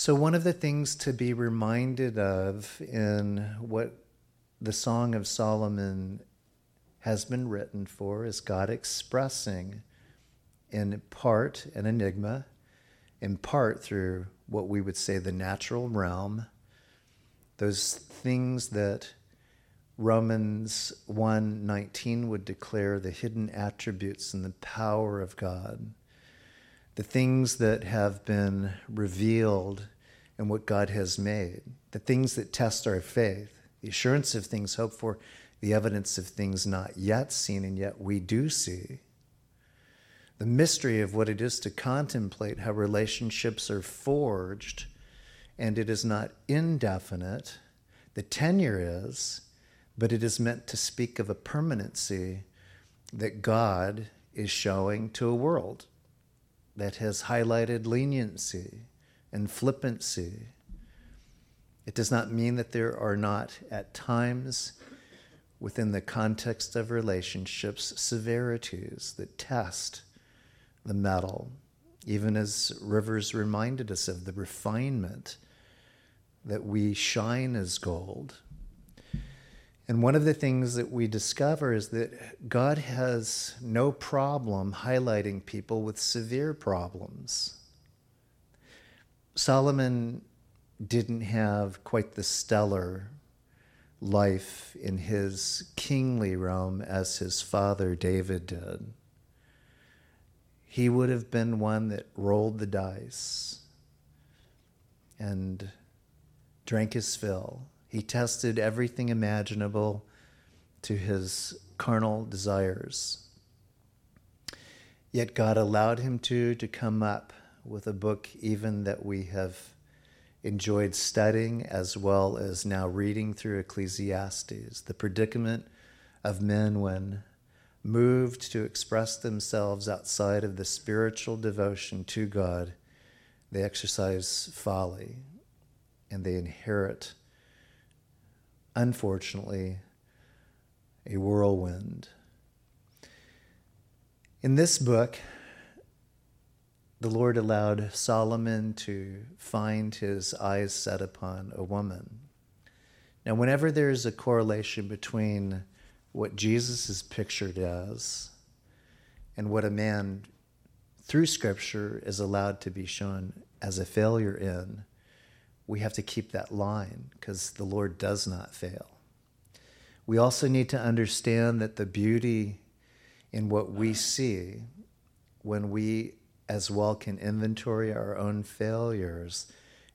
So, one of the things to be reminded of in what the Song of Solomon has been written for is God expressing in part an enigma, in part through what we would say the natural realm, those things that Romans 1:19 would declare the hidden attributes and the power of God the things that have been revealed and what God has made, the things that test our faith, the assurance of things hoped for, the evidence of things not yet seen and yet we do see. The mystery of what it is to contemplate how relationships are forged and it is not indefinite. The tenure is, but it is meant to speak of a permanency that God is showing to a world that has highlighted leniency and flippancy. It does not mean that there are not, at times, within the context of relationships, severities that test the metal, even as Rivers reminded us of the refinement that we shine as gold and one of the things that we discover is that God has no problem highlighting people with severe problems. Solomon didn't have quite the stellar life in his kingly realm as his father David did. He would have been one that rolled the dice and drank his fill he tested everything imaginable to his carnal desires. Yet God allowed him to to come up with a book even that we have enjoyed studying as well as now reading through Ecclesiastes, the predicament of men when moved to express themselves outside of the spiritual devotion to God, they exercise folly and they inherit unfortunately, a whirlwind. In this book, the Lord allowed Solomon to find his eyes set upon a woman. Now, whenever there's a correlation between what Jesus is pictured as and what a man through Scripture is allowed to be shown as a failure in, we have to keep that line because the Lord does not fail. We also need to understand that the beauty in what we see when we as well can inventory our own failures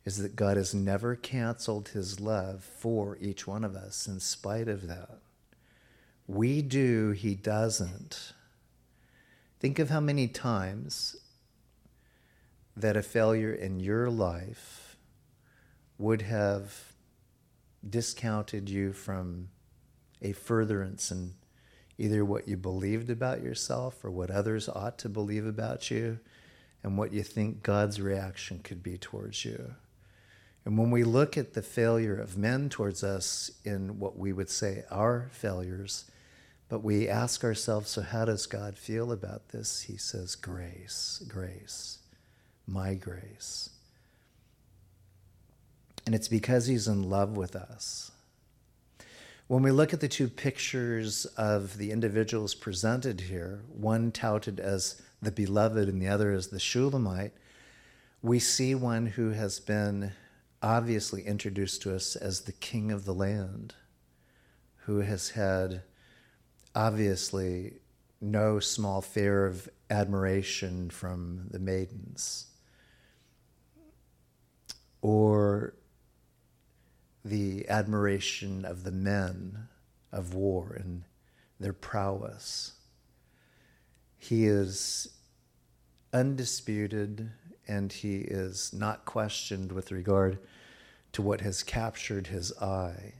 is that God has never canceled his love for each one of us in spite of that. We do, he doesn't. Think of how many times that a failure in your life would have discounted you from a furtherance in either what you believed about yourself or what others ought to believe about you and what you think God's reaction could be towards you. And when we look at the failure of men towards us in what we would say our failures, but we ask ourselves, so how does God feel about this? He says, grace, grace, my grace. And it's because he's in love with us. When we look at the two pictures of the individuals presented here, one touted as the beloved and the other as the Shulamite, we see one who has been obviously introduced to us as the king of the land, who has had obviously no small fear of admiration from the maidens. Or the admiration of the men of war and their prowess. He is undisputed and he is not questioned with regard to what has captured his eye,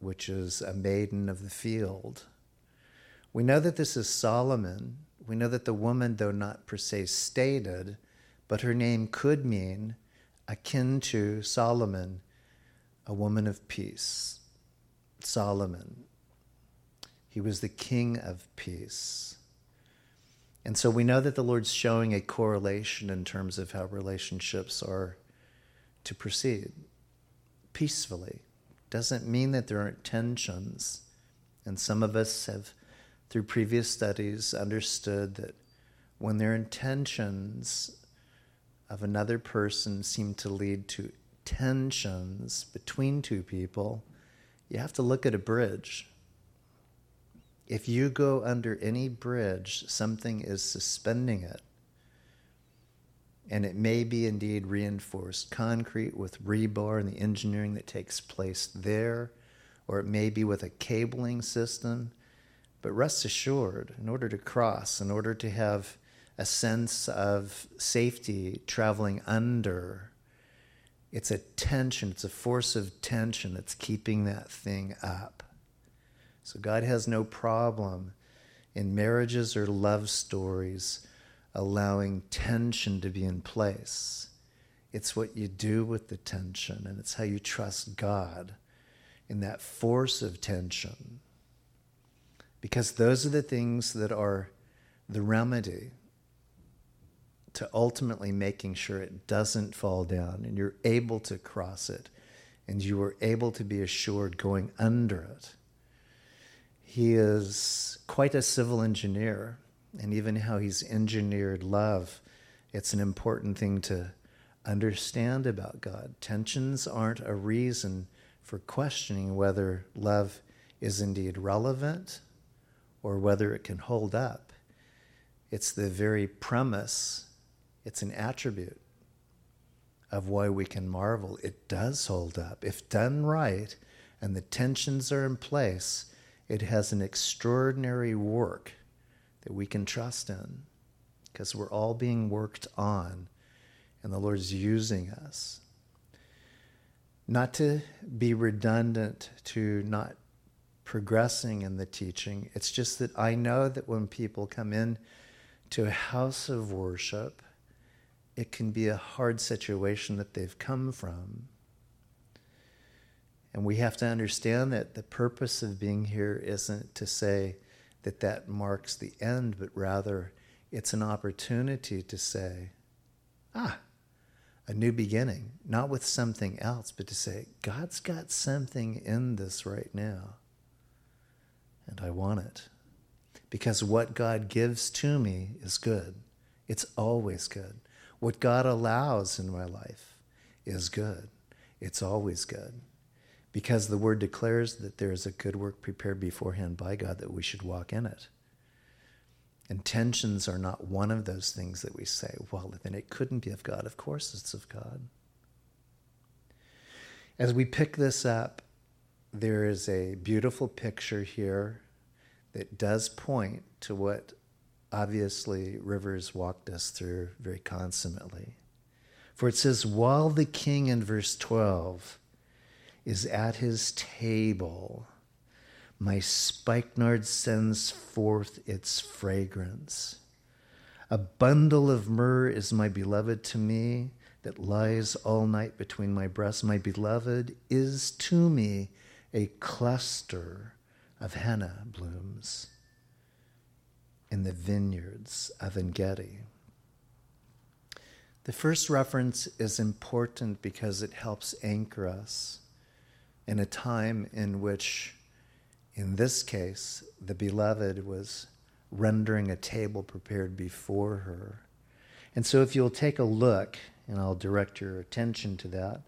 which is a maiden of the field. We know that this is Solomon. We know that the woman, though not per se stated, but her name could mean akin to Solomon a woman of peace, Solomon. He was the king of peace. And so we know that the Lord's showing a correlation in terms of how relationships are to proceed peacefully. Doesn't mean that there aren't tensions. And some of us have, through previous studies, understood that when their intentions of another person seem to lead to tensions between two people, you have to look at a bridge. If you go under any bridge, something is suspending it. And it may be indeed reinforced concrete with rebar and the engineering that takes place there, or it may be with a cabling system. But rest assured, in order to cross, in order to have a sense of safety traveling under, it's a tension, it's a force of tension that's keeping that thing up. So God has no problem in marriages or love stories allowing tension to be in place. It's what you do with the tension, and it's how you trust God in that force of tension. Because those are the things that are the remedy to ultimately making sure it doesn't fall down and you're able to cross it and you are able to be assured going under it. He is quite a civil engineer and even how he's engineered love. It's an important thing to understand about God. Tensions aren't a reason for questioning whether love is indeed relevant or whether it can hold up. It's the very premise, it's an attribute of why we can marvel. It does hold up. If done right and the tensions are in place, it has an extraordinary work that we can trust in because we're all being worked on and the Lord's using us. Not to be redundant to not progressing in the teaching, it's just that I know that when people come in to a house of worship, it can be a hard situation that they've come from. And we have to understand that the purpose of being here isn't to say, that that marks the end, but rather it's an opportunity to say, ah, a new beginning, not with something else, but to say, God's got something in this right now, and I want it. Because what God gives to me is good. It's always good. What God allows in my life is good. It's always good because the word declares that there is a good work prepared beforehand by God that we should walk in it. Intentions are not one of those things that we say, well, then it couldn't be of God. Of course it's of God. As we pick this up, there is a beautiful picture here that does point to what obviously Rivers walked us through very consummately. For it says, while the king in verse 12 is at his table. My spikenard sends forth its fragrance. A bundle of myrrh is my beloved to me that lies all night between my breasts. My beloved is to me a cluster of henna blooms in the vineyards of Engedi. The first reference is important because it helps anchor us in a time in which, in this case, the beloved was rendering a table prepared before her. And so, if you'll take a look, and I'll direct your attention to that,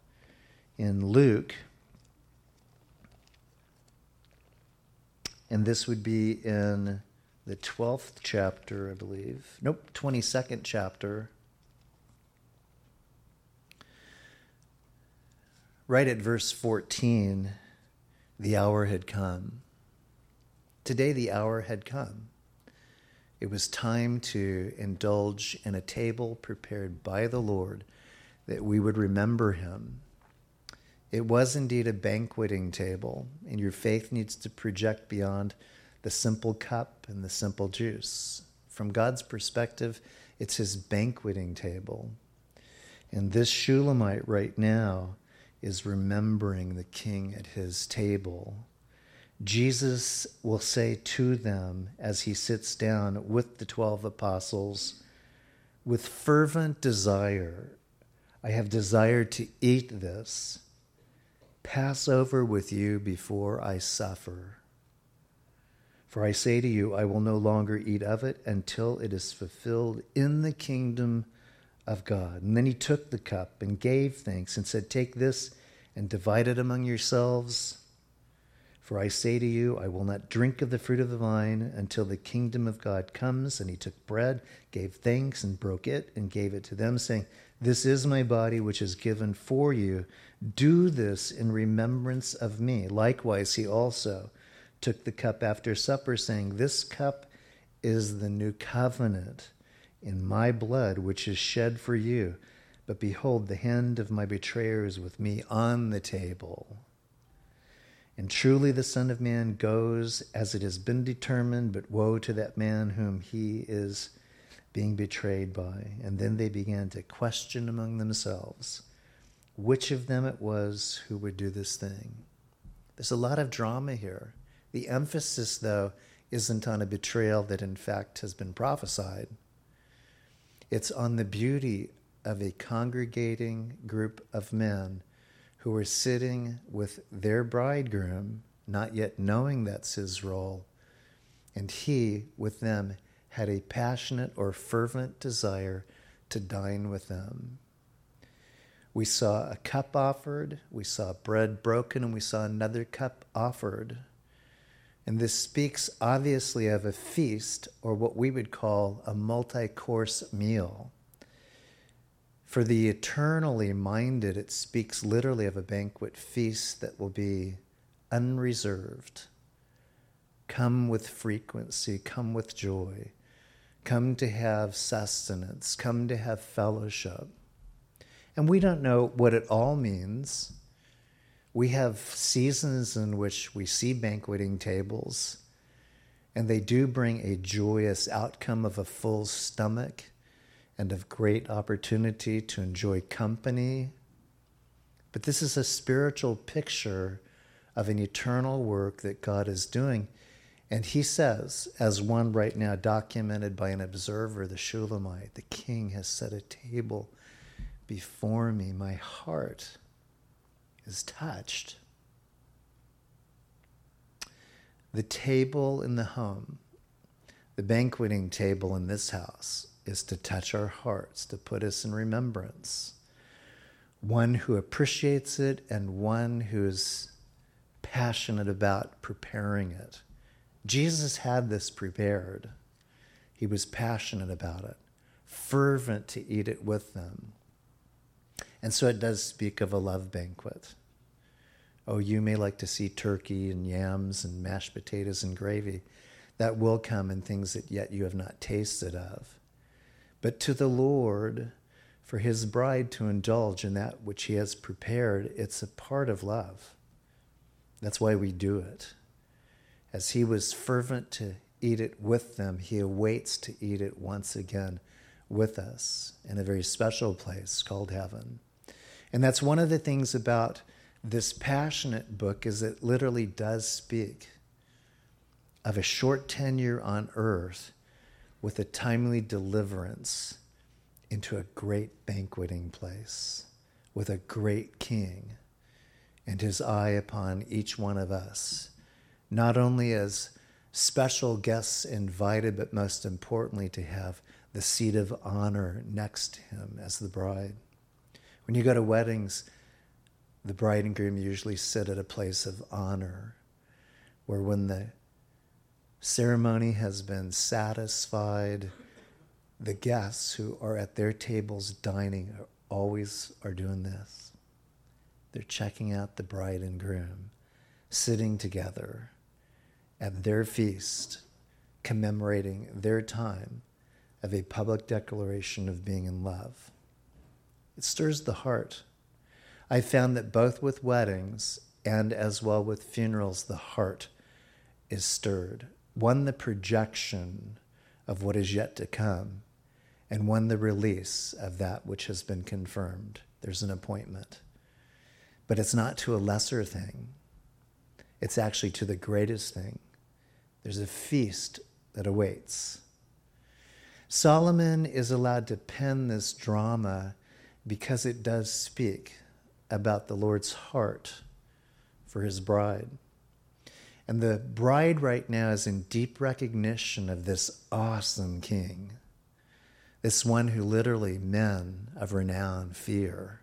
in Luke, and this would be in the 12th chapter, I believe. Nope, 22nd chapter. right at verse 14, the hour had come. Today, the hour had come. It was time to indulge in a table prepared by the Lord that we would remember him. It was indeed a banqueting table, and your faith needs to project beyond the simple cup and the simple juice. From God's perspective, it's his banqueting table. And this Shulamite right now is remembering the king at his table. Jesus will say to them as he sits down with the 12 apostles, with fervent desire, I have desired to eat this Passover with you before I suffer. For I say to you, I will no longer eat of it until it is fulfilled in the kingdom of God. And then he took the cup and gave thanks and said, Take this and divide it among yourselves. For I say to you, I will not drink of the fruit of the vine until the kingdom of God comes. And he took bread, gave thanks, and broke it, and gave it to them, saying, This is my body, which is given for you. Do this in remembrance of me. Likewise, he also took the cup after supper, saying, This cup is the new covenant in my blood, which is shed for you. But behold, the hand of my betrayer is with me on the table. And truly the Son of Man goes as it has been determined, but woe to that man whom he is being betrayed by. And then they began to question among themselves which of them it was who would do this thing. There's a lot of drama here. The emphasis, though, isn't on a betrayal that in fact has been prophesied. It's on the beauty of a congregating group of men who were sitting with their bridegroom, not yet knowing that's his role, and he, with them, had a passionate or fervent desire to dine with them. We saw a cup offered, we saw bread broken, and we saw another cup offered. And this speaks obviously of a feast, or what we would call a multi course meal. For the eternally minded, it speaks literally of a banquet feast that will be unreserved. Come with frequency, come with joy, come to have sustenance, come to have fellowship. And we don't know what it all means. We have seasons in which we see banqueting tables, and they do bring a joyous outcome of a full stomach and of great opportunity to enjoy company. But this is a spiritual picture of an eternal work that God is doing. And he says, as one right now documented by an observer, the Shulamite, the king has set a table before me. My heart is touched. The table in the home, the banqueting table in this house, is to touch our hearts, to put us in remembrance. One who appreciates it and one who's passionate about preparing it. Jesus had this prepared. He was passionate about it, fervent to eat it with them. And so it does speak of a love banquet. Oh, you may like to see turkey and yams and mashed potatoes and gravy. That will come in things that yet you have not tasted of but to the Lord for his bride to indulge in that which he has prepared. It's a part of love. That's why we do it. As he was fervent to eat it with them, he awaits to eat it once again with us in a very special place called heaven. And that's one of the things about this passionate book is it literally does speak of a short tenure on earth with a timely deliverance into a great banqueting place with a great king and his eye upon each one of us, not only as special guests invited, but most importantly, to have the seat of honor next to him as the bride. When you go to weddings, the bride and groom usually sit at a place of honor, where when the ceremony has been satisfied. The guests who are at their tables dining are always are doing this. They're checking out the bride and groom, sitting together at their feast, commemorating their time of a public declaration of being in love. It stirs the heart. I found that both with weddings and as well with funerals, the heart is stirred one, the projection of what is yet to come, and one, the release of that which has been confirmed. There's an appointment. But it's not to a lesser thing, it's actually to the greatest thing. There's a feast that awaits. Solomon is allowed to pen this drama because it does speak about the Lord's heart for his bride. And the bride right now is in deep recognition of this awesome king, this one who literally men of renown fear,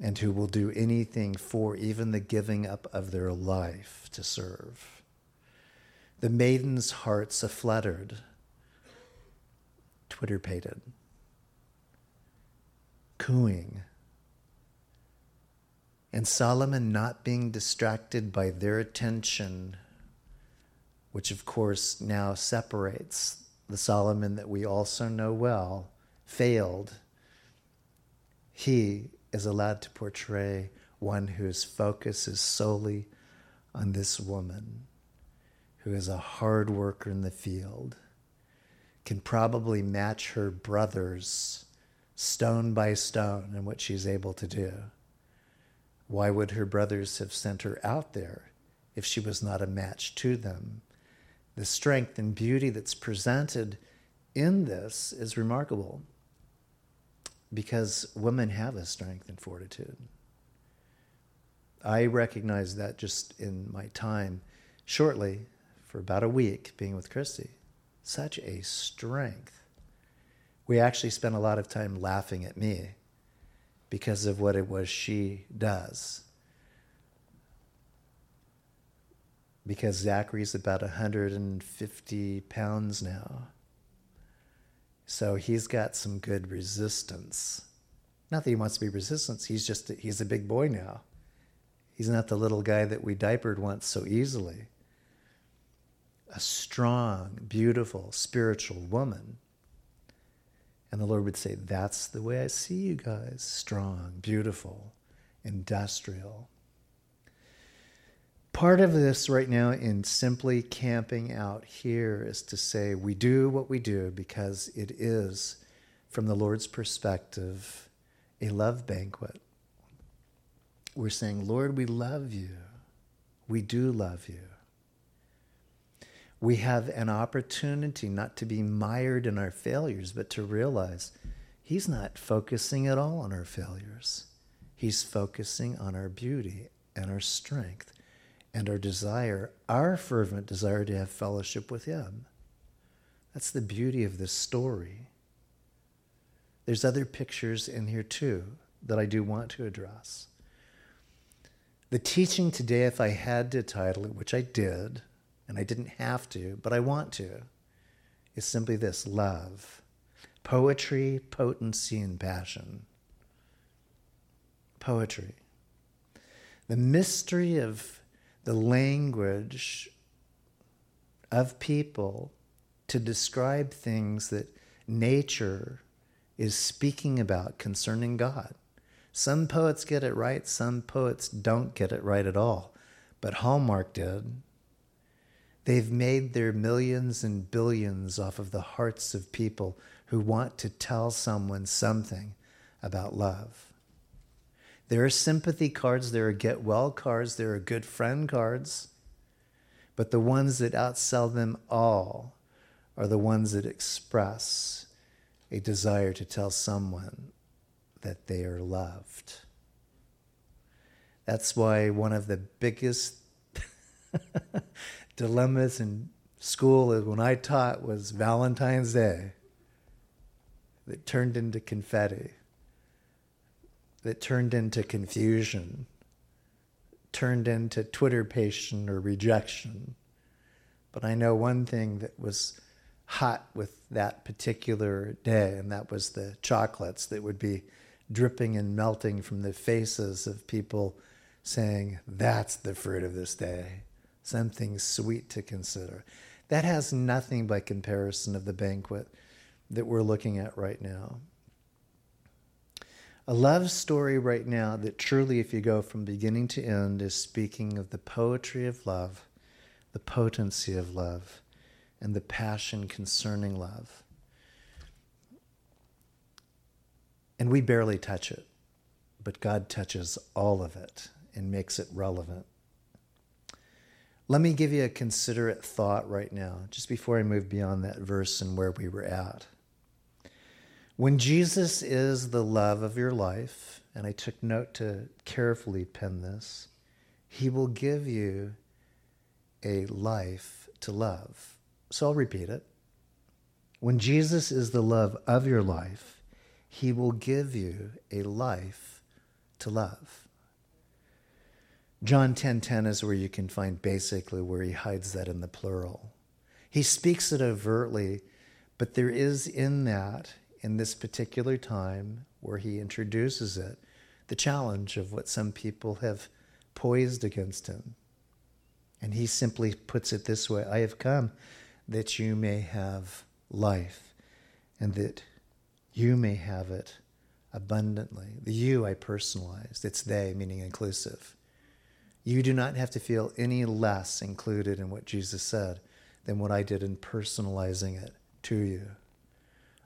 and who will do anything for even the giving up of their life to serve. The maiden's heart's a fluttered, twitter pated, cooing and Solomon not being distracted by their attention, which of course now separates the Solomon that we also know well, failed, he is allowed to portray one whose focus is solely on this woman who is a hard worker in the field, can probably match her brothers stone by stone in what she's able to do. Why would her brothers have sent her out there if she was not a match to them? The strength and beauty that's presented in this is remarkable because women have a strength and fortitude. I recognized that just in my time shortly for about a week being with Christy. Such a strength. We actually spent a lot of time laughing at me because of what it was she does. Because Zachary's about 150 pounds now. So he's got some good resistance. Not that he wants to be resistant, he's just, he's a big boy now. He's not the little guy that we diapered once so easily. A strong, beautiful, spiritual woman and the Lord would say, That's the way I see you guys strong, beautiful, industrial. Part of this right now in simply camping out here is to say we do what we do because it is, from the Lord's perspective, a love banquet. We're saying, Lord, we love you. We do love you we have an opportunity not to be mired in our failures, but to realize He's not focusing at all on our failures. He's focusing on our beauty and our strength and our desire, our fervent desire to have fellowship with Him. That's the beauty of this story. There's other pictures in here too that I do want to address. The teaching today, if I had to title it, which I did, and I didn't have to, but I want to, is simply this love, poetry, potency, and passion. Poetry. The mystery of the language of people to describe things that nature is speaking about concerning God. Some poets get it right, some poets don't get it right at all. But Hallmark did. They've made their millions and billions off of the hearts of people who want to tell someone something about love. There are sympathy cards, there are get well cards, there are good friend cards, but the ones that outsell them all are the ones that express a desire to tell someone that they are loved. That's why one of the biggest dilemmas in school is when I taught was Valentine's Day that turned into confetti, that turned into confusion, turned into twitterpation or rejection. But I know one thing that was hot with that particular day, and that was the chocolates that would be dripping and melting from the faces of people saying, That's the fruit of this day something sweet to consider. That has nothing by comparison of the banquet that we're looking at right now. A love story right now that truly, if you go from beginning to end, is speaking of the poetry of love, the potency of love, and the passion concerning love. And we barely touch it, but God touches all of it and makes it relevant. Let me give you a considerate thought right now, just before I move beyond that verse and where we were at. When Jesus is the love of your life, and I took note to carefully pen this, he will give you a life to love. So I'll repeat it. When Jesus is the love of your life, he will give you a life to love. John 10:10 10, 10 is where you can find basically where he hides that in the plural. He speaks it overtly, but there is in that in this particular time where he introduces it the challenge of what some people have poised against him. And he simply puts it this way I have come that you may have life and that you may have it abundantly. The you I personalized, it's they, meaning inclusive. You do not have to feel any less included in what Jesus said than what I did in personalizing it to you.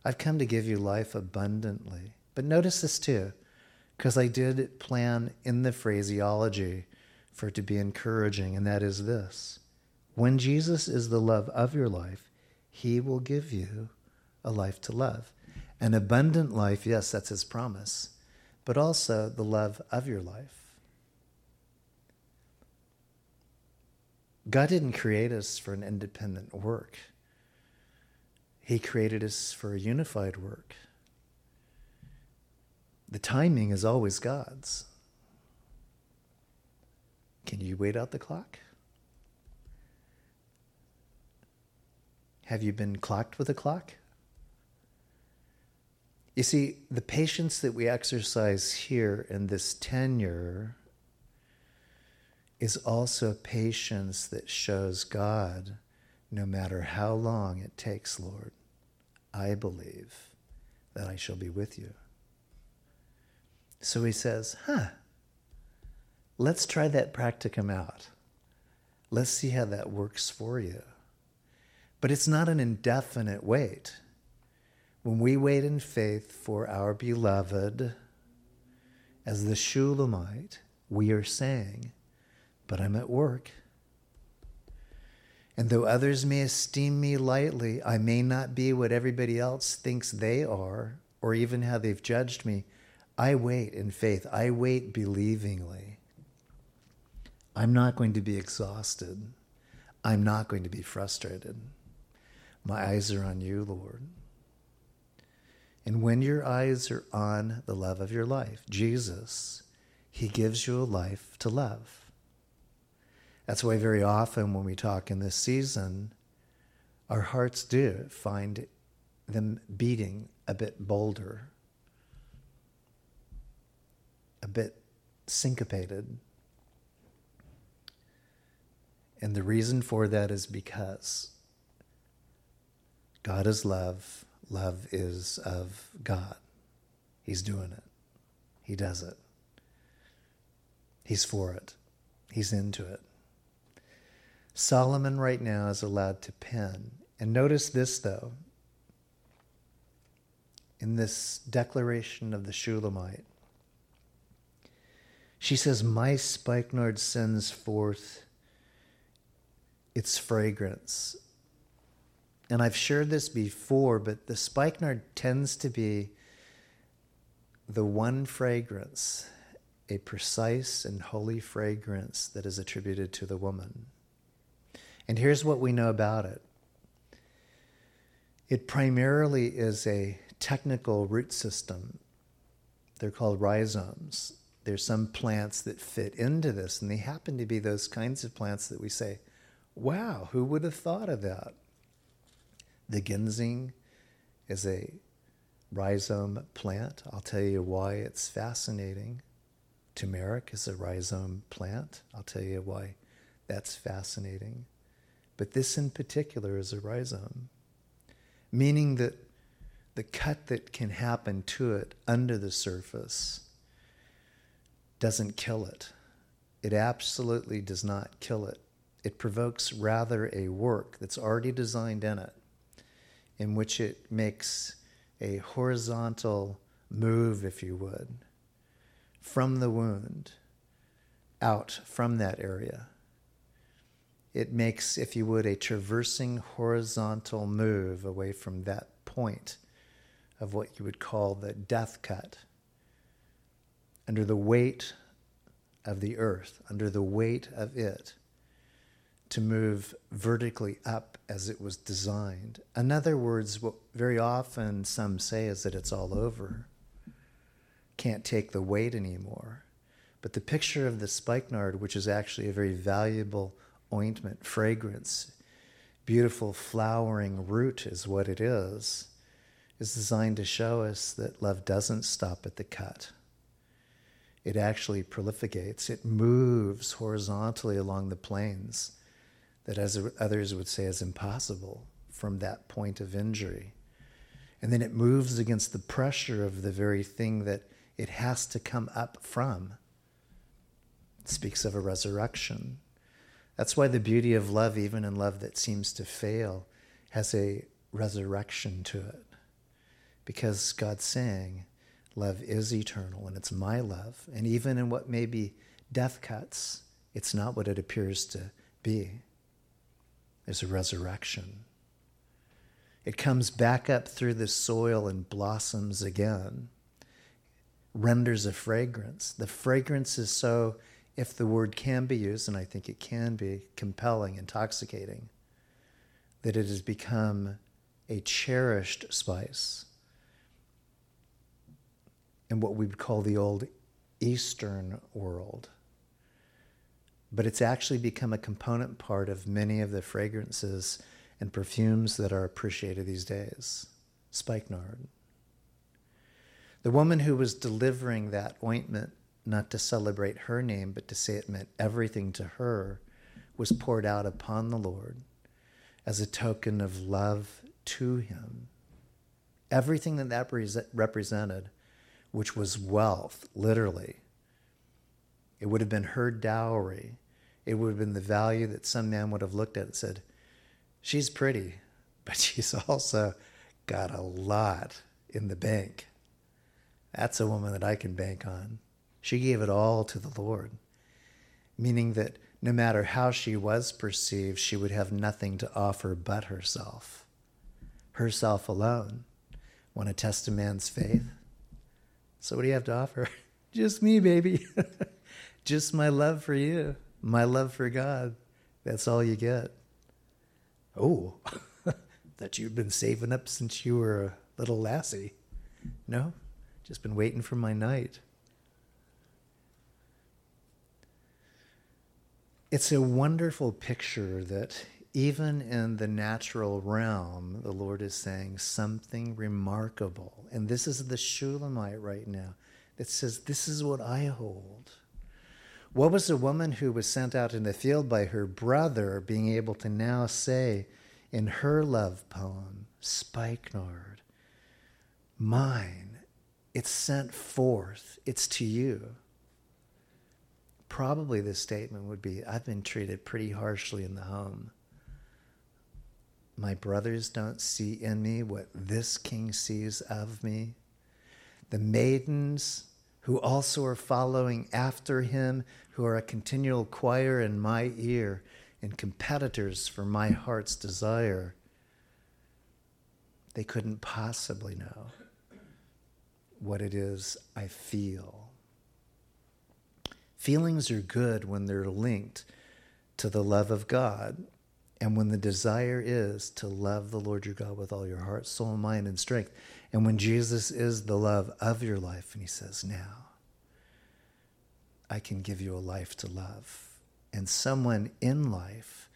I've come to give you life abundantly. But notice this too, because I did plan in the phraseology for it to be encouraging, and that is this when Jesus is the love of your life, he will give you a life to love. An abundant life, yes, that's his promise, but also the love of your life. God didn't create us for an independent work. He created us for a unified work. The timing is always God's. Can you wait out the clock? Have you been clocked with a clock? You see, the patience that we exercise here in this tenure is also patience that shows God, no matter how long it takes, Lord, I believe that I shall be with you. So he says, huh, let's try that practicum out. Let's see how that works for you. But it's not an indefinite wait. When we wait in faith for our beloved, as the Shulamite, we are saying, But I'm at work. And though others may esteem me lightly, I may not be what everybody else thinks they are, or even how they've judged me. I wait in faith. I wait believingly. I'm not going to be exhausted. I'm not going to be frustrated. My eyes are on you, Lord. And when your eyes are on the love of your life, Jesus, He gives you a life to love. That's why very often when we talk in this season, our hearts do find them beating a bit bolder, a bit syncopated. And the reason for that is because God is love. Love is of God. He's doing it. He does it. He's for it. He's into it. Solomon right now is allowed to pen. And notice this, though. In this declaration of the Shulamite, she says, My spikenard sends forth its fragrance and I've shared this before, but the spikenard tends to be the one fragrance, a precise and holy fragrance that is attributed to the woman. And here's what we know about it it primarily is a technical root system. They're called rhizomes. There's some plants that fit into this, and they happen to be those kinds of plants that we say, wow, who would have thought of that? The ginseng is a rhizome plant. I'll tell you why it's fascinating. Turmeric is a rhizome plant. I'll tell you why that's fascinating. But this in particular is a rhizome, meaning that the cut that can happen to it under the surface doesn't kill it. It absolutely does not kill it. It provokes rather a work that's already designed in it in which it makes a horizontal move, if you would, from the wound out from that area. It makes, if you would, a traversing horizontal move away from that point of what you would call the death cut. Under the weight of the earth, under the weight of it, to move vertically up as it was designed. In other words, what very often some say is that it's all over, can't take the weight anymore. But the picture of the spikenard, which is actually a very valuable ointment, fragrance, beautiful flowering root is what it is, is designed to show us that love doesn't stop at the cut. It actually prolificates, it moves horizontally along the planes that as others would say is impossible from that point of injury. And then it moves against the pressure of the very thing that it has to come up from. It speaks of a resurrection. That's why the beauty of love, even in love that seems to fail, has a resurrection to it. Because God's saying, love is eternal and it's my love. And even in what may be death cuts, it's not what it appears to be. There's a resurrection. It comes back up through the soil and blossoms again, renders a fragrance. The fragrance is so, if the word can be used, and I think it can be, compelling, intoxicating, that it has become a cherished spice in what we would call the old Eastern world but it's actually become a component part of many of the fragrances and perfumes that are appreciated these days. Spikenard. The woman who was delivering that ointment, not to celebrate her name, but to say it meant everything to her, was poured out upon the Lord as a token of love to him. Everything that that represented, which was wealth, literally, it would have been her dowry it would have been the value that some man would have looked at and said, She's pretty, but she's also got a lot in the bank. That's a woman that I can bank on. She gave it all to the Lord, meaning that no matter how she was perceived, she would have nothing to offer but herself, herself alone. Want to test a man's faith? So, what do you have to offer? Just me, baby. Just my love for you my love for God. That's all you get. Oh, that you've been saving up since you were a little lassie. No, just been waiting for my knight. It's a wonderful picture that even in the natural realm, the Lord is saying something remarkable. And this is the Shulamite right now that says, This is what I hold. What was the woman who was sent out in the field by her brother being able to now say in her love poem, Spikenard, mine, it's sent forth, it's to you? Probably the statement would be I've been treated pretty harshly in the home. My brothers don't see in me what this king sees of me. The maidens who also are following after him, who are a continual choir in my ear and competitors for my heart's desire. They couldn't possibly know what it is I feel. Feelings are good when they're linked to the love of God and when the desire is to love the Lord your God with all your heart, soul, mind, and strength. And when Jesus is the love of your life, and he says, Now I can give you a life to love, and someone in life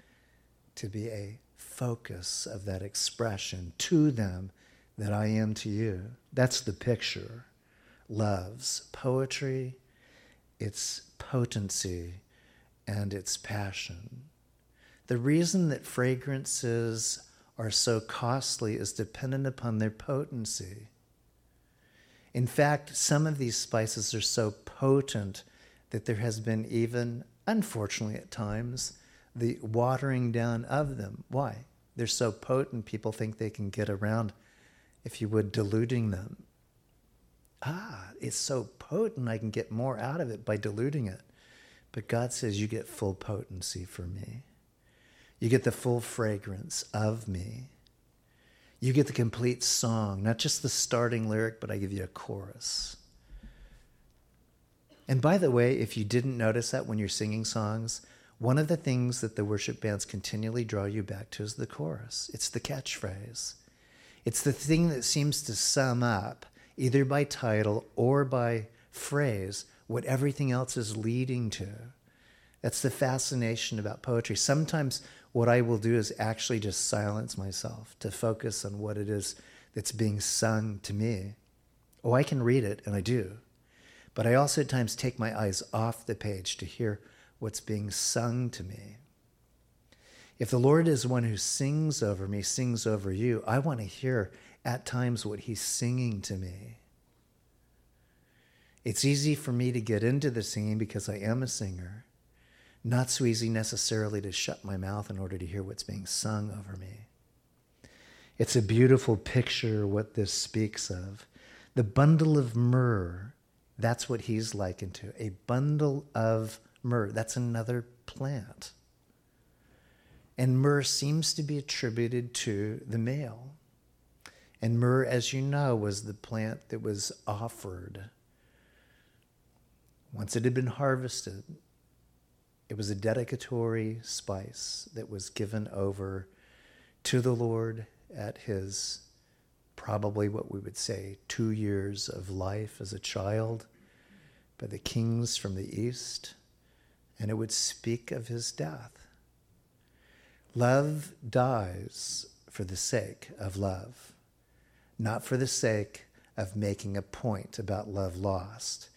to be a focus of that expression to them that I am to you. That's the picture. Love's poetry, its potency, and its passion. The reason that fragrances are so costly is dependent upon their potency. In fact, some of these spices are so potent that there has been even, unfortunately at times, the watering down of them. Why? They're so potent, people think they can get around, if you would, diluting them. Ah, it's so potent, I can get more out of it by diluting it. But God says, You get full potency for me. You get the full fragrance of me. You get the complete song, not just the starting lyric, but I give you a chorus. And by the way, if you didn't notice that when you're singing songs, one of the things that the worship bands continually draw you back to is the chorus. It's the catchphrase. It's the thing that seems to sum up, either by title or by phrase, what everything else is leading to. That's the fascination about poetry. Sometimes what I will do is actually just silence myself to focus on what it is that's being sung to me. Oh, I can read it, and I do. But I also at times take my eyes off the page to hear what's being sung to me. If the Lord is one who sings over me, sings over you, I want to hear at times what he's singing to me. It's easy for me to get into the singing because I am a singer. Not so easy necessarily to shut my mouth in order to hear what's being sung over me. It's a beautiful picture what this speaks of. The bundle of myrrh, that's what he's likened to. A bundle of myrrh. That's another plant. And myrrh seems to be attributed to the male. And myrrh, as you know, was the plant that was offered. Once it had been harvested, it was a dedicatory spice that was given over to the Lord at his probably what we would say two years of life as a child by the kings from the east and it would speak of his death. Love dies for the sake of love, not for the sake of making a point about love lost.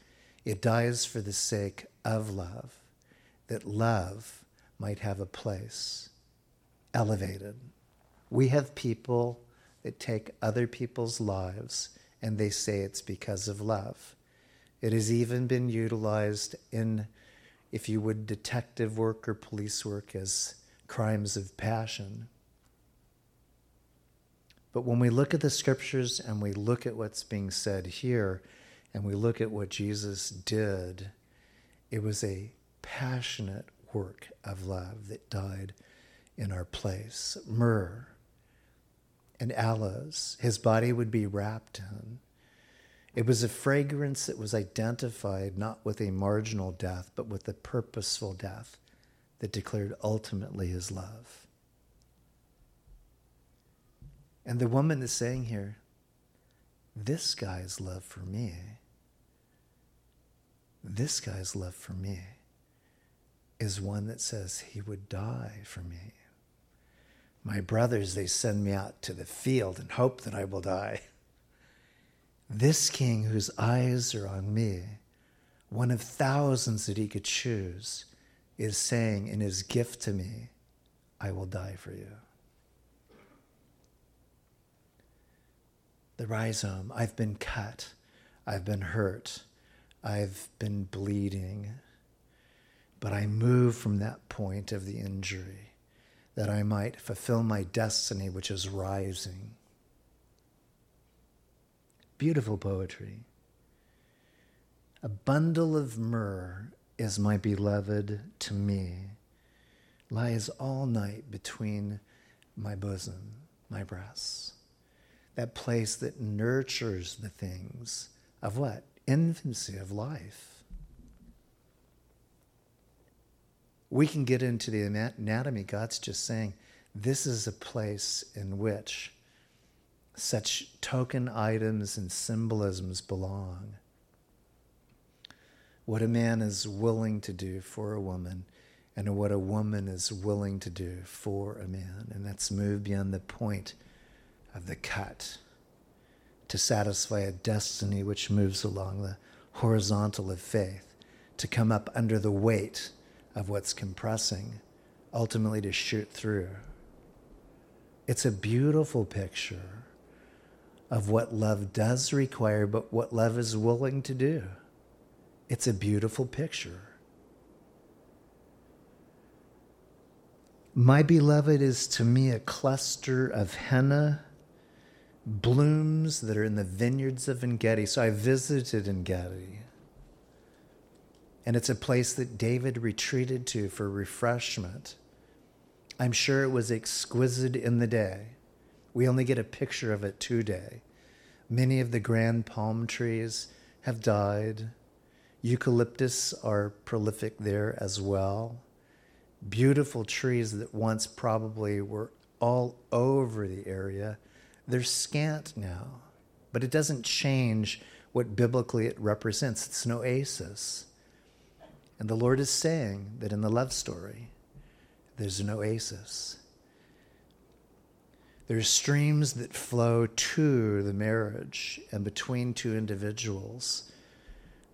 It dies for the sake of love, that love might have a place elevated. We have people that take other people's lives and they say it's because of love. It has even been utilized in if you would, detective work or police work as crimes of passion. But when we look at the scriptures and we look at what's being said here, and we look at what Jesus did, it was a passionate work of love that died in our place. Myrrh and aloes, his body would be wrapped in. It was a fragrance that was identified not with a marginal death, but with a purposeful death that declared ultimately his love. And the woman is saying here, this guy's love for me, this guy's love for me is one that says he would die for me. My brothers, they send me out to the field and hope that I will die. This king whose eyes are on me, one of thousands that he could choose, is saying in his gift to me, I will die for you. The rhizome, I've been cut, I've been hurt, I've been bleeding, but I move from that point of the injury that I might fulfill my destiny, which is rising. Beautiful poetry. A bundle of myrrh is my beloved to me, lies all night between my bosom, my breasts. That place that nurtures the things of what? Infancy of life. We can get into the anatomy. God's just saying, this is a place in which such token items and symbolisms belong. What a man is willing to do for a woman, and what a woman is willing to do for a man. And that's moved beyond the point of the cut to satisfy a destiny which moves along the horizontal of faith, to come up under the weight of what's compressing, ultimately to shoot through. It's a beautiful picture of what love does require, but what love is willing to do. It's a beautiful picture. My beloved is to me a cluster of henna blooms that are in the vineyards of Engedi. So I visited Engedi. And it's a place that David retreated to for refreshment. I'm sure it was exquisite in the day We only get a picture of it today. Many of the grand palm trees have died. Eucalyptus are prolific there as well. Beautiful trees that once probably were all over the area, they're scant now. But it doesn't change what biblically it represents. It's an oasis. And the Lord is saying that in the love story, there's an oasis. There's streams that flow to the marriage and between two individuals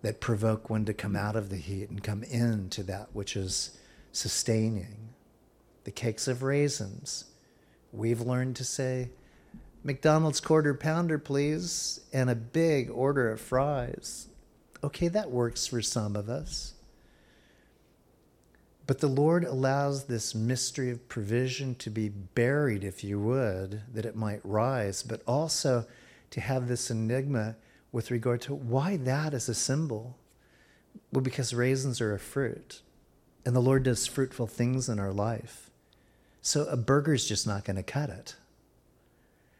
that provoke one to come out of the heat and come into that which is sustaining. The cakes of raisins. We've learned to say, McDonald's quarter pounder, please, and a big order of fries. Okay, that works for some of us. But the Lord allows this mystery of provision to be buried, if you would, that it might rise, but also to have this enigma with regard to why that is a symbol. Well, because raisins are a fruit, and the Lord does fruitful things in our life. So a burger is just not going to cut it.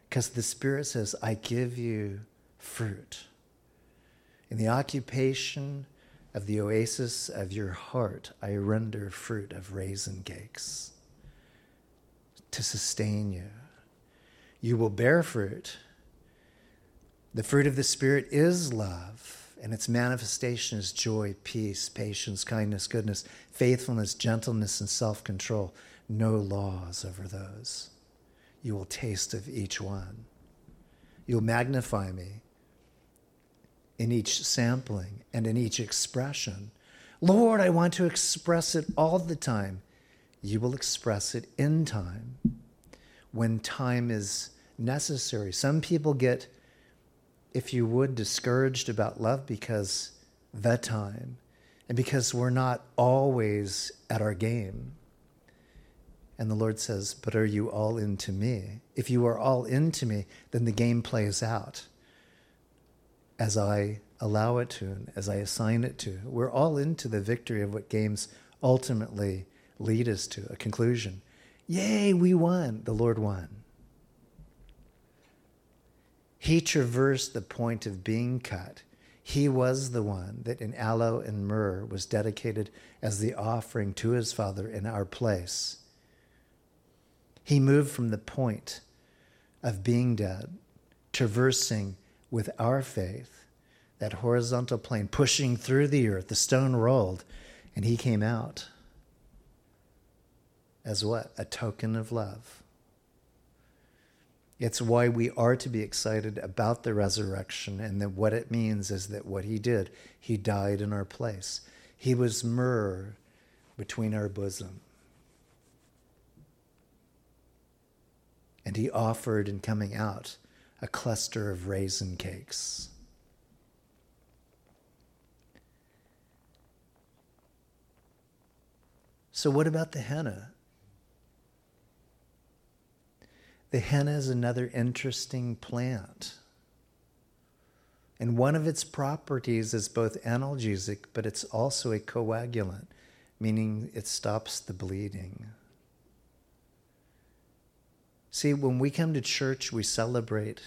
Because the Spirit says, I give you fruit. In the occupation of the oasis of your heart, I render fruit of raisin cakes to sustain you. You will bear fruit. The fruit of the Spirit is love, and its manifestation is joy, peace, patience, kindness, goodness, faithfulness, gentleness, and self control. No laws over those. You will taste of each one. You'll magnify me in each sampling and in each expression. Lord, I want to express it all the time. You will express it in time when time is necessary. Some people get, if you would, discouraged about love because the time and because we're not always at our game. And the Lord says, But are you all into me? If you are all into me, then the game plays out as I allow it to and as I assign it to. We're all into the victory of what games ultimately lead us to a conclusion. Yay, we won. The Lord won. He traversed the point of being cut. He was the one that in aloe and myrrh was dedicated as the offering to his Father in our place. He moved from the point of being dead, traversing with our faith that horizontal plane, pushing through the earth. The stone rolled, and he came out as what? A token of love. It's why we are to be excited about the resurrection, and that what it means is that what he did, he died in our place. He was myrrh between our bosom. And he offered in coming out a cluster of raisin cakes. So, what about the henna? The henna is another interesting plant. And one of its properties is both analgesic, but it's also a coagulant, meaning it stops the bleeding. See, when we come to church, we celebrate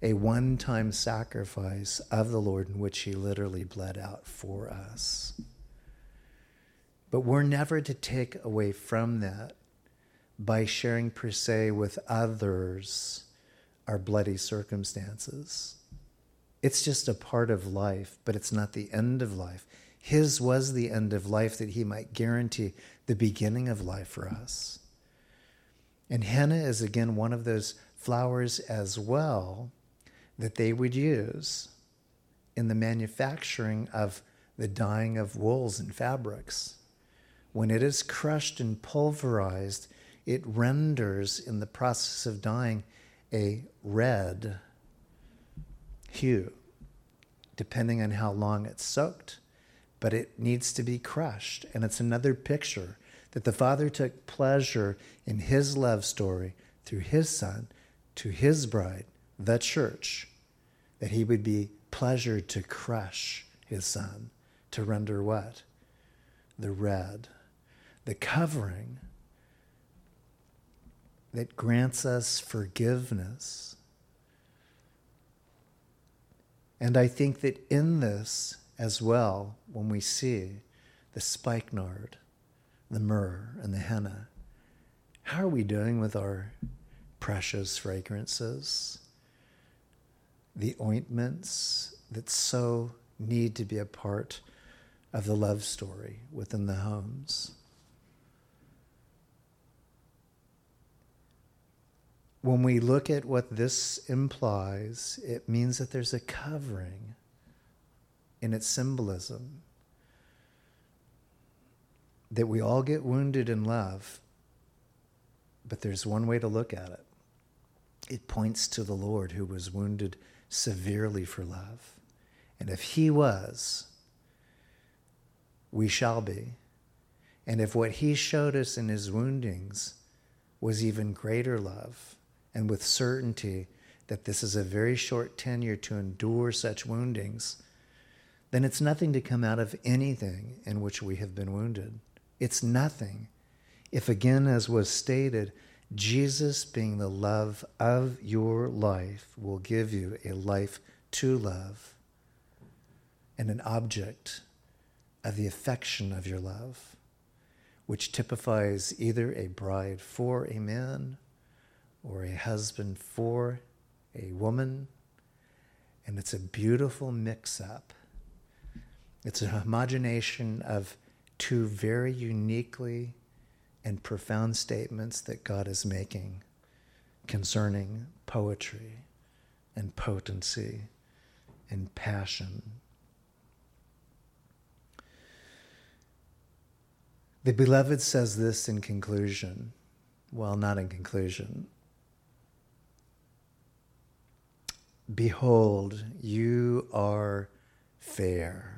a one time sacrifice of the Lord in which He literally bled out for us. But we're never to take away from that by sharing, per se, with others our bloody circumstances. It's just a part of life, but it's not the end of life. His was the end of life that he might guarantee the beginning of life for us. And henna is again one of those flowers as well that they would use in the manufacturing of the dyeing of wools and fabrics. When it is crushed and pulverized, it renders, in the process of dyeing, a red hue, depending on how long it's soaked. But it needs to be crushed. And it's another picture that the Father took pleasure in his love story through his Son to his bride, the church, that he would be pleasured to crush his Son, to render what? The red the covering that grants us forgiveness. And I think that in this as well, when we see the spikenard, the myrrh, and the henna, how are we doing with our precious fragrances? The ointments that so need to be a part of the love story within the homes. When we look at what this implies, it means that there's a covering in its symbolism. That we all get wounded in love, but there's one way to look at it. It points to the Lord who was wounded severely for love. And if he was, we shall be. And if what he showed us in his woundings was even greater love, and with certainty that this is a very short tenure to endure such woundings, then it's nothing to come out of anything in which we have been wounded. It's nothing. If again, as was stated, Jesus being the love of your life will give you a life to love and an object of the affection of your love, which typifies either a bride for a man or a husband for a woman. And it's a beautiful mix up. It's a homogenation of two very uniquely and profound statements that God is making concerning poetry and potency and passion The beloved says this in conclusion. Well, not in conclusion. Behold, you are fair.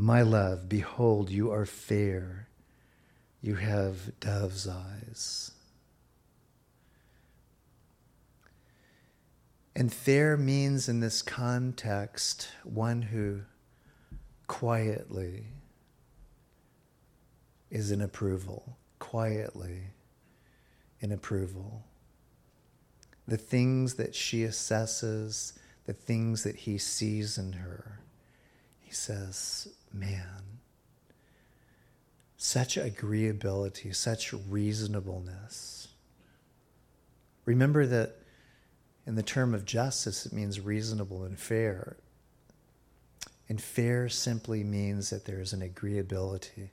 My love, behold, you are fair. You have dove's eyes. And fair means in this context one who quietly is in approval, quietly in approval. The things that she assesses, the things that he sees in her, he says, Man, such agreeability, such reasonableness. Remember that in the term of justice, it means reasonable and fair. And fair simply means that there is an agreeability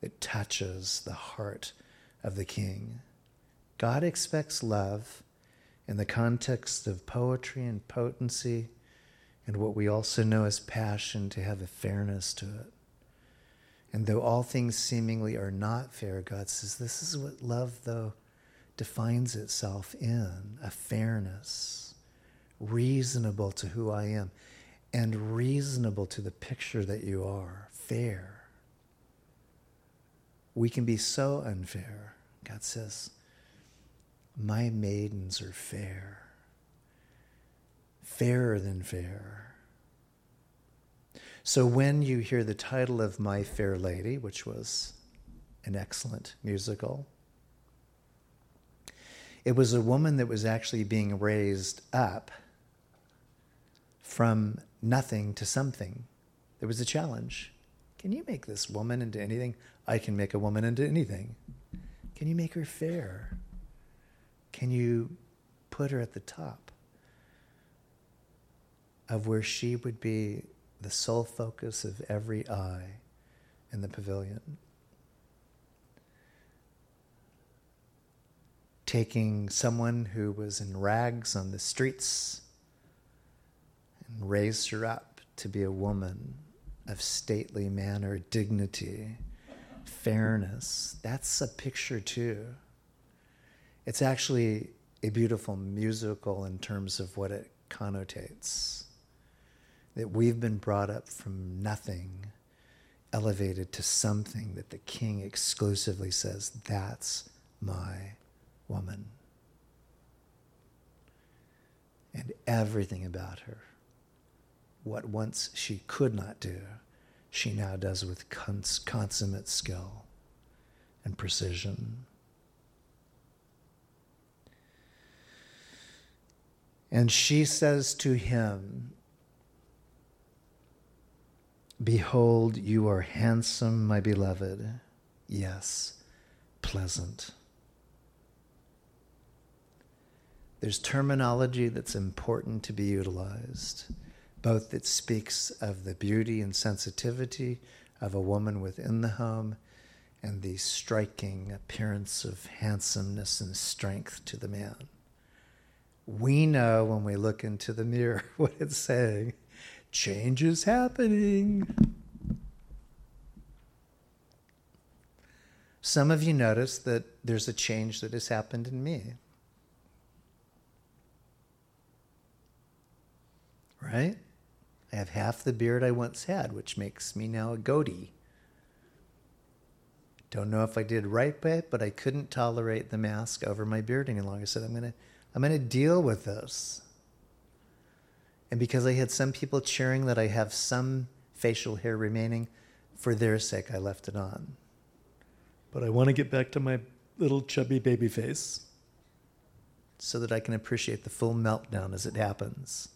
that touches the heart of the king. God expects love in the context of poetry and potency and what we also know as passion to have a fairness to it. And though all things seemingly are not fair, God says this is what love, though, defines itself in a fairness, reasonable to who I am, and reasonable to the picture that you are, fair we can be so unfair. God says, My maidens are fair, fairer than fair. So when you hear the title of My Fair Lady, which was an excellent musical, it was a woman that was actually being raised up from nothing to something. There was a challenge. Can you make this woman into anything? I can make a woman into anything. Can you make her fair? Can you put her at the top of where she would be the sole focus of every eye in the pavilion? Taking someone who was in rags on the streets and raised her up to be a woman of stately manner, dignity, fairness. That's a picture too. It's actually a beautiful musical in terms of what it connotates that we've been brought up from nothing, elevated to something that the king exclusively says, That's my woman. And everything about her, what once she could not do, she now does with cons- consummate skill and precision. And she says to him, Behold, you are handsome, my beloved. Yes, pleasant. There's terminology that's important to be utilized, both that speaks of the beauty and sensitivity of a woman within the home and the striking appearance of handsomeness and strength to the man. We know when we look into the mirror what it's saying change is happening. Some of you notice that there's a change that has happened in me. Right? I have half the beard I once had, which makes me now a goatee. Don't know if I did right by it, but I couldn't tolerate the mask over my beard any longer. I said, I'm gonna I'm gonna deal with this. And because I had some people cheering that I have some facial hair remaining, for their sake I left it on. But I want to get back to my little chubby baby face so that I can appreciate the full meltdown as it happens.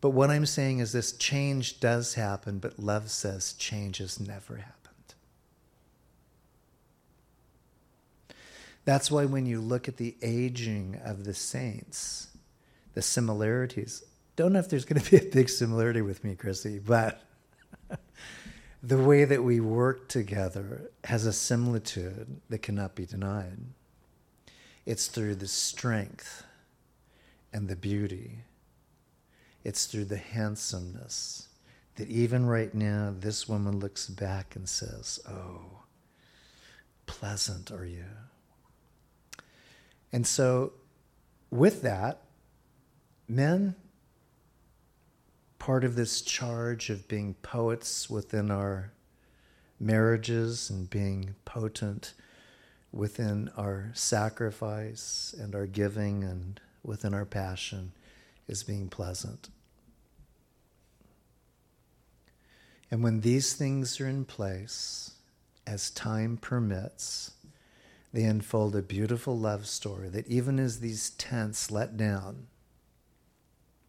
But what I'm saying is this change does happen, but love says change has never happened. That's why when you look at the aging of the saints, the similarities, don't know if there's going to be a big similarity with me, Chrissy, but the way that we work together has a similitude that cannot be denied. It's through the strength and the beauty it's through the handsomeness that even right now, this woman looks back and says, Oh, pleasant are you. And so, with that, men, part of this charge of being poets within our marriages and being potent within our sacrifice and our giving and within our passion is being pleasant. And when these things are in place, as time permits, they unfold a beautiful love story that even as these tents let down,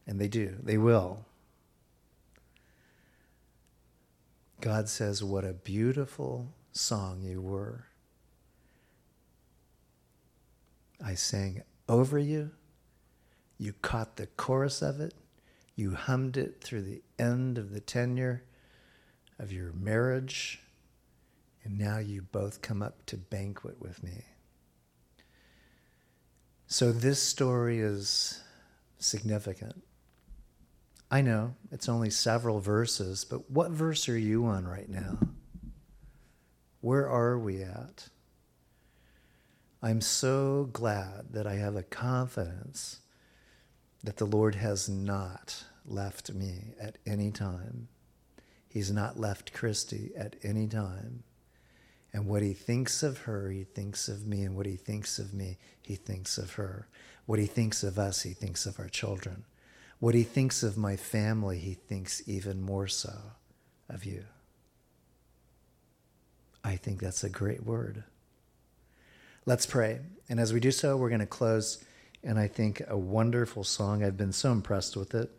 and they do, they will, God says, What a beautiful song you were. I sang over you. You caught the chorus of it. You hummed it through the end of the tenure of your marriage, and now you both come up to banquet with me. So this story is significant. I know it's only several verses, but what verse are you on right now? Where are we at? I'm so glad that I have a confidence that the Lord has not left me at any time. He's not left Christy at any time. And what he thinks of her, he thinks of me. And what he thinks of me, he thinks of her. What he thinks of us, he thinks of our children. What he thinks of my family, he thinks even more so of you. I think that's a great word. Let's pray. And as we do so, we're going to close. And I think a wonderful song. I've been so impressed with it.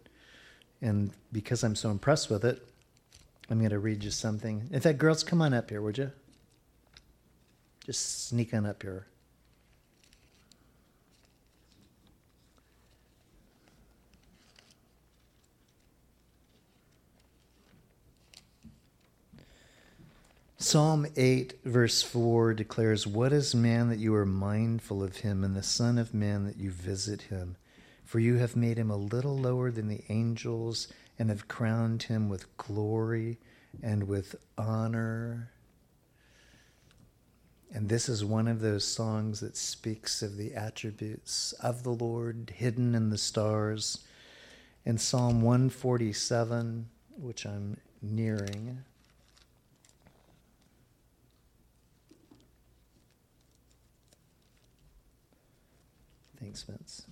And because I'm so impressed with it, I'm going to read you something. In fact, girls, come on up here, would you? Just sneak on up here. Psalm 8, verse 4 declares, What is man that you are mindful of him, and the Son of Man that you visit him? For you have made him a little lower than the angels and have crowned him with glory and with honor. And this is one of those songs that speaks of the attributes of the Lord hidden in the stars. In Psalm 147, which I'm nearing, Thanks, Vince.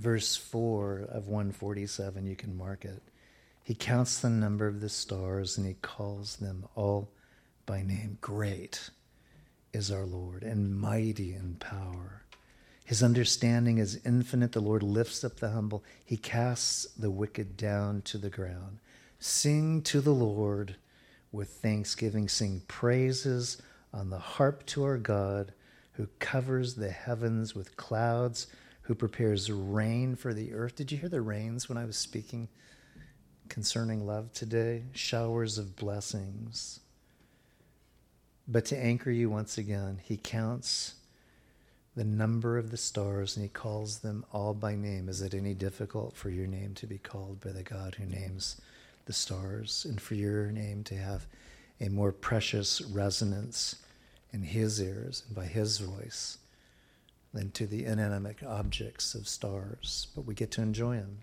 verse 4 of 147, you can mark it. He counts the number of the stars and he calls them all by name. Great is our Lord and mighty in power. His understanding is infinite. The Lord lifts up the humble, he casts the wicked down to the ground. Sing to the Lord with thanksgiving, sing praises on the harp to our God, who covers the heavens with clouds, who prepares rain for the earth. Did you hear the rains when I was speaking concerning love today? Showers of blessings. But to anchor you once again, he counts the number of the stars and he calls them all by name. Is it any difficult for your name to be called by the God who names the stars and for your name to have a more precious resonance in his ears and by his voice than to the inanimate objects of stars? But we get to enjoy them.